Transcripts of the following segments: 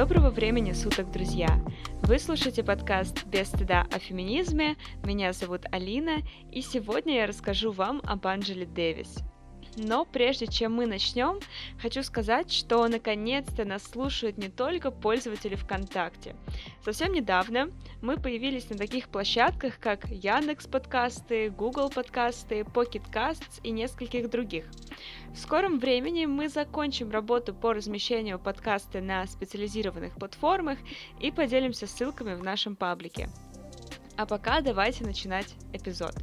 Доброго времени суток, друзья! Вы слушаете подкаст «Без стыда о феминизме». Меня зовут Алина, и сегодня я расскажу вам об Анджеле Дэвис – но прежде чем мы начнем, хочу сказать, что наконец-то нас слушают не только пользователи ВКонтакте. Совсем недавно мы появились на таких площадках, как Яндекс подкасты, Google подкасты, Pocket Casts и нескольких других. В скором времени мы закончим работу по размещению подкаста на специализированных платформах и поделимся ссылками в нашем паблике. А пока давайте начинать эпизод.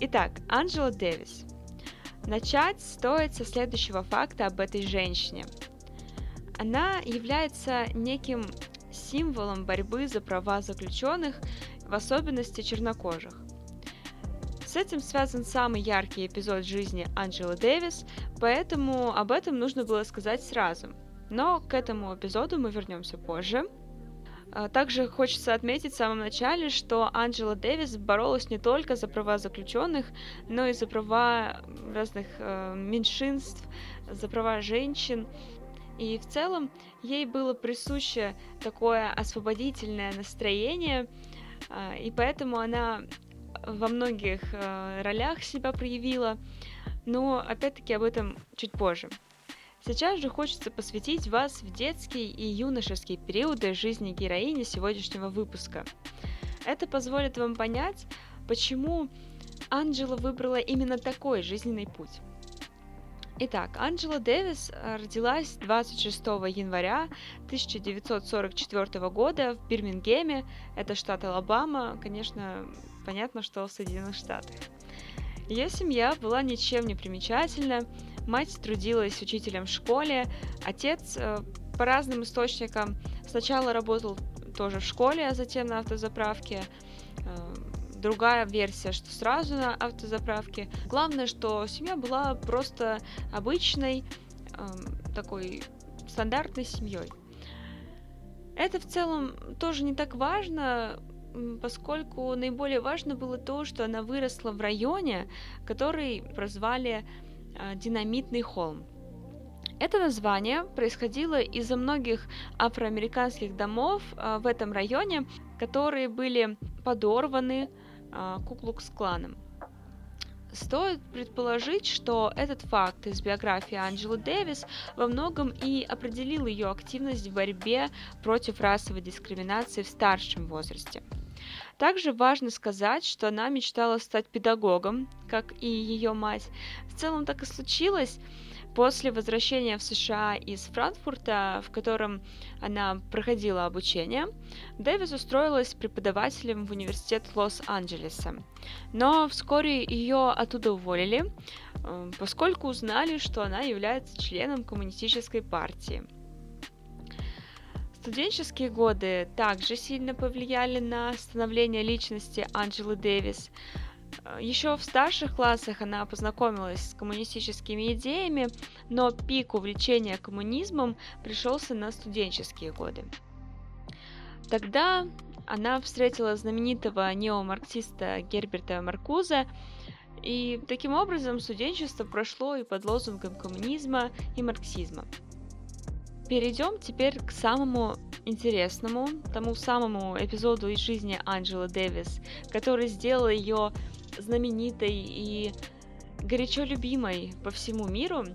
Итак, Анджела Дэвис – Начать стоит со следующего факта об этой женщине. Она является неким символом борьбы за права заключенных, в особенности чернокожих. С этим связан самый яркий эпизод жизни Анджелы Дэвис, поэтому об этом нужно было сказать сразу. Но к этому эпизоду мы вернемся позже. А, также хочется отметить в самом начале, что Анджела Дэвис боролась не только за права заключенных, но и за права разных э, меньшинств, за права женщин. И в целом ей было присуще такое освободительное настроение, э, и поэтому она во многих э, ролях себя проявила. Но опять-таки об этом чуть позже. Сейчас же хочется посвятить вас в детские и юношеские периоды жизни героини сегодняшнего выпуска. Это позволит вам понять, почему Анджела выбрала именно такой жизненный путь. Итак, Анджела Дэвис родилась 26 января 1944 года в Бирмингеме, это штат Алабама, конечно, понятно, что в Соединенных Штатах. Ее семья была ничем не примечательна, Мать трудилась учителем в школе, отец э, по разным источникам сначала работал тоже в школе, а затем на автозаправке. Э, другая версия, что сразу на автозаправке. Главное, что семья была просто обычной, эм, такой стандартной семьей. Это в целом тоже не так важно, поскольку наиболее важно было то, что она выросла в районе, который прозвали динамитный холм. Это название происходило из-за многих афроамериканских домов а, в этом районе, которые были подорваны а, Куклукс-кланом. Стоит предположить, что этот факт из биографии Анджелы Дэвис во многом и определил ее активность в борьбе против расовой дискриминации в старшем возрасте. Также важно сказать, что она мечтала стать педагогом, как и ее мать. В целом так и случилось. После возвращения в США из Франкфурта, в котором она проходила обучение, Дэвис устроилась преподавателем в университет Лос-Анджелеса. Но вскоре ее оттуда уволили, э, поскольку узнали, что она является членом коммунистической партии. Студенческие годы также сильно повлияли на становление личности Анджелы Дэвис. Еще в старших классах она познакомилась с коммунистическими идеями, но пик увлечения коммунизмом пришелся на студенческие годы. Тогда она встретила знаменитого неомарксиста Герберта Маркуза, и таким образом студенчество прошло и под лозунгом коммунизма и марксизма. Перейдем теперь к самому интересному, тому самому эпизоду из жизни Анджелы Дэвис, который сделал ее знаменитой и горячо любимой по всему миру.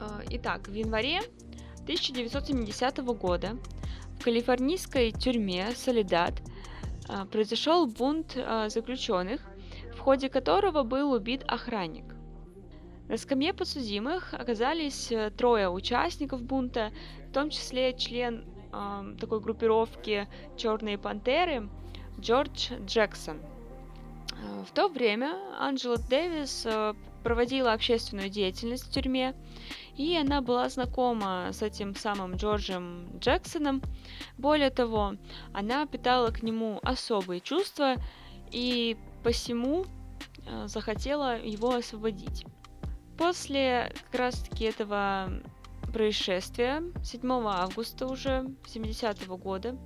А, итак, в январе 1970 года в калифорнийской тюрьме Солидат а, произошел бунт а, заключенных, в ходе которого был убит охранник. На скамье подсудимых оказались э, трое участников бунта, в том числе член э, такой группировки Черные пантеры Джордж Джексон. Э, в то время Анджела Дэвис э, проводила общественную деятельность в тюрьме, и она была знакома с этим самым Джорджем Джексоном. Более того, она питала к нему особые чувства и посему захотела его освободить. После как раз-таки этого происшествия 7 августа уже 70-го года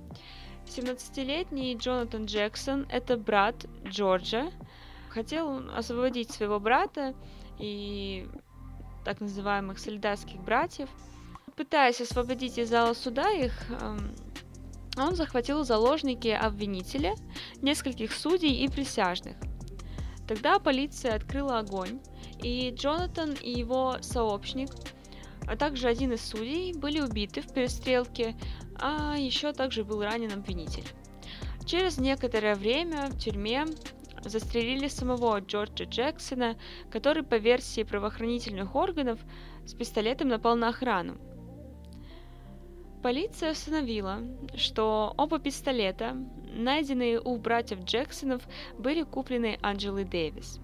17-летний Джонатан Джексон, это брат Джорджа, хотел освободить своего брата и так называемых солидарских братьев. Пытаясь освободить из зала суда их, эм, он захватил заложники обвинителя, нескольких судей и присяжных. Тогда полиция открыла огонь, и Джонатан и его сообщник, а также один из судей, были убиты в перестрелке, а еще также был ранен обвинитель. Через некоторое время в тюрьме застрелили самого Джорджа Джексона, который, по версии правоохранительных органов, с пистолетом напал на охрану. Полиция установила, что оба пистолета, найденные у братьев Джексонов, были куплены Анджелой Дэвис.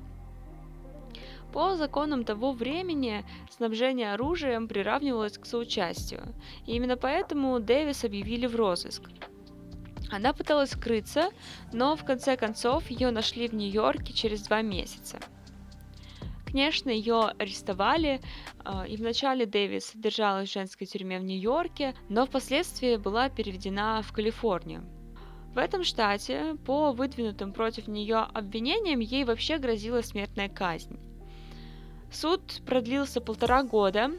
По законам того времени снабжение оружием приравнивалось к соучастию, и именно поэтому Дэвис объявили в розыск. Она пыталась скрыться, но в конце концов ее нашли в Нью-Йорке через два месяца. Конечно, ее арестовали, а, и вначале Дэвис содержалась в женской тюрьме в Нью-Йорке, но впоследствии была переведена в Калифорнию. В этом штате по выдвинутым против нее обвинениям ей вообще грозила смертная казнь. Суд продлился полтора года.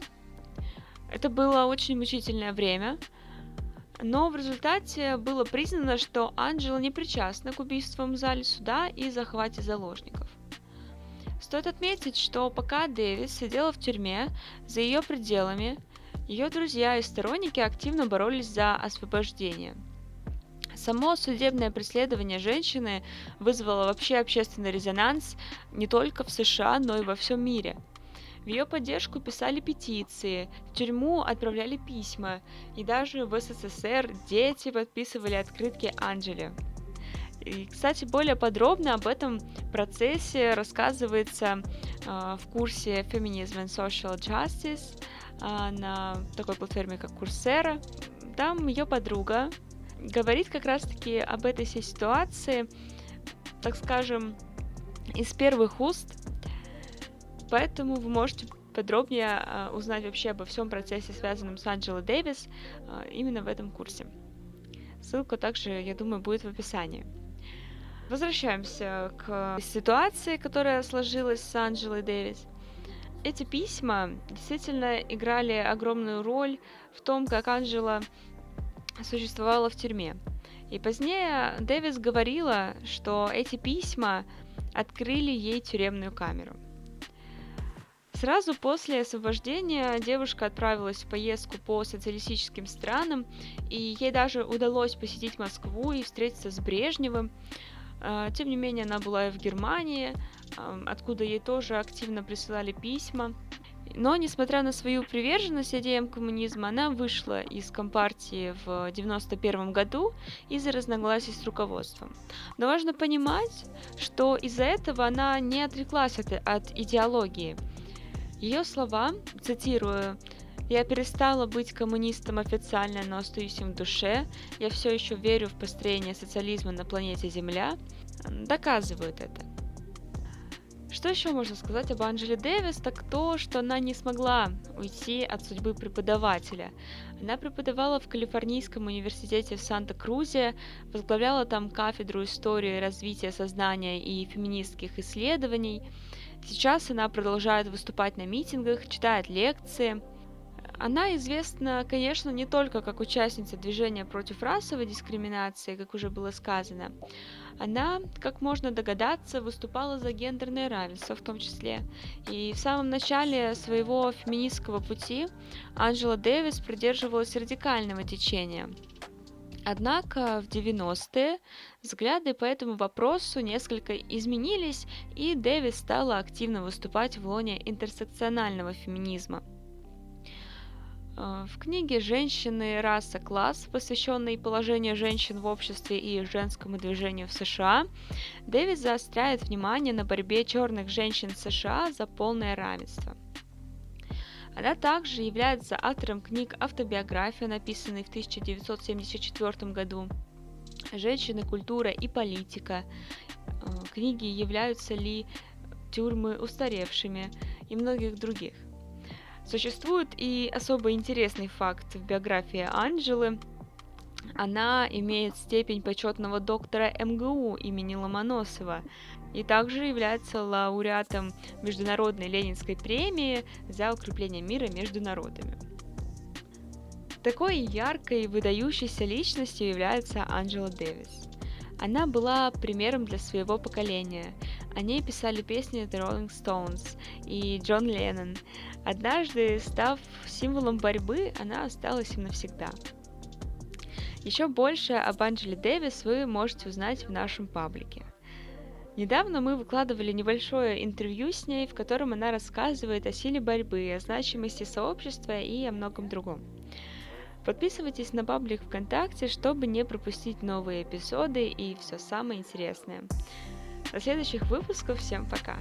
Это было очень мучительное время. Но в результате было признано, что Анджела не причастна к убийствам в зале суда и захвате заложников. Стоит отметить, что пока Дэвис сидела в тюрьме, за ее пределами, ее друзья и сторонники активно боролись за освобождение. Само судебное преследование женщины вызвало вообще общественный резонанс не только в США, но и во всем мире – в ее поддержку писали петиции, в тюрьму отправляли письма, и даже в СССР дети подписывали открытки Анджели. И, кстати, более подробно об этом процессе рассказывается э, в курсе Feminism and Social Justice э, на такой платформе, как Курсера. Там ее подруга говорит как раз-таки об этой всей ситуации, так скажем, из первых уст, Поэтому вы можете подробнее э, узнать вообще обо всем процессе, связанном с Анджелой Дэвис, э, именно в этом курсе. Ссылка также, я думаю, будет в описании. Возвращаемся к ситуации, которая сложилась с Анджелой Дэвис. Эти письма действительно играли огромную роль в том, как Анджела существовала в тюрьме. И позднее Дэвис говорила, что эти письма открыли ей тюремную камеру – Сразу после освобождения девушка отправилась в поездку по социалистическим странам, и ей даже удалось посетить Москву и встретиться с Брежневым. А, тем не менее, она была и в Германии, откуда ей тоже активно присылали письма. Но, несмотря на свою приверженность идеям коммунизма, она вышла из Компартии в 1991 году из-за разногласий с руководством. Но важно понимать, что из-за этого она не отреклась от, от идеологии – ее слова, цитирую, «Я перестала быть коммунистом официально, но остаюсь им в душе. Я все еще верю в построение социализма на планете Земля», доказывают это. Что еще можно сказать об Анджеле Дэвис, так то, что она не смогла уйти от судьбы преподавателя. Она преподавала в Калифорнийском университете в Санта-Крузе, возглавляла там кафедру истории развития сознания и феминистских исследований – Сейчас она продолжает выступать на митингах, читает лекции. Она известна, конечно, не только как участница движения против расовой дискриминации, как уже было сказано. Она, как можно догадаться, выступала за гендерное равенство в том числе. И в самом начале своего феминистского пути Анджела Дэвис придерживалась радикального течения – Однако в 90-е взгляды по этому вопросу несколько изменились, и Дэвис стала активно выступать в лоне интерсекционального феминизма. Э, в книге «Женщины. Раса. Класс», посвященной положению женщин в обществе и женскому движению в США, Дэвис заостряет внимание на борьбе черных женщин США за полное равенство – она также является автором книг «Автобиография», написанной в 1974 году, «Женщины, культура и политика», э, книги «Являются ли тюрьмы устаревшими» и многих других. Существует и особо интересный факт в биографии Анджелы. Она имеет степень почетного доктора МГУ имени Ломоносова, и также является лауреатом Международной Ленинской премии за укрепление мира между народами. Такой яркой, выдающейся личностью является Анджела Дэвис. Она была примером для своего поколения. О ней писали песни The Rolling Stones и Джон Леннон. Однажды, став символом борьбы, она осталась им навсегда. Еще больше об Анджеле Дэвис вы можете узнать в нашем паблике. Недавно мы выкладывали небольшое интервью с ней, в котором она рассказывает о силе борьбы, о значимости сообщества и о многом другом. Подписывайтесь на паблик ВКонтакте, чтобы не пропустить новые эпизоды и все самое интересное. До следующих выпусков. Всем пока!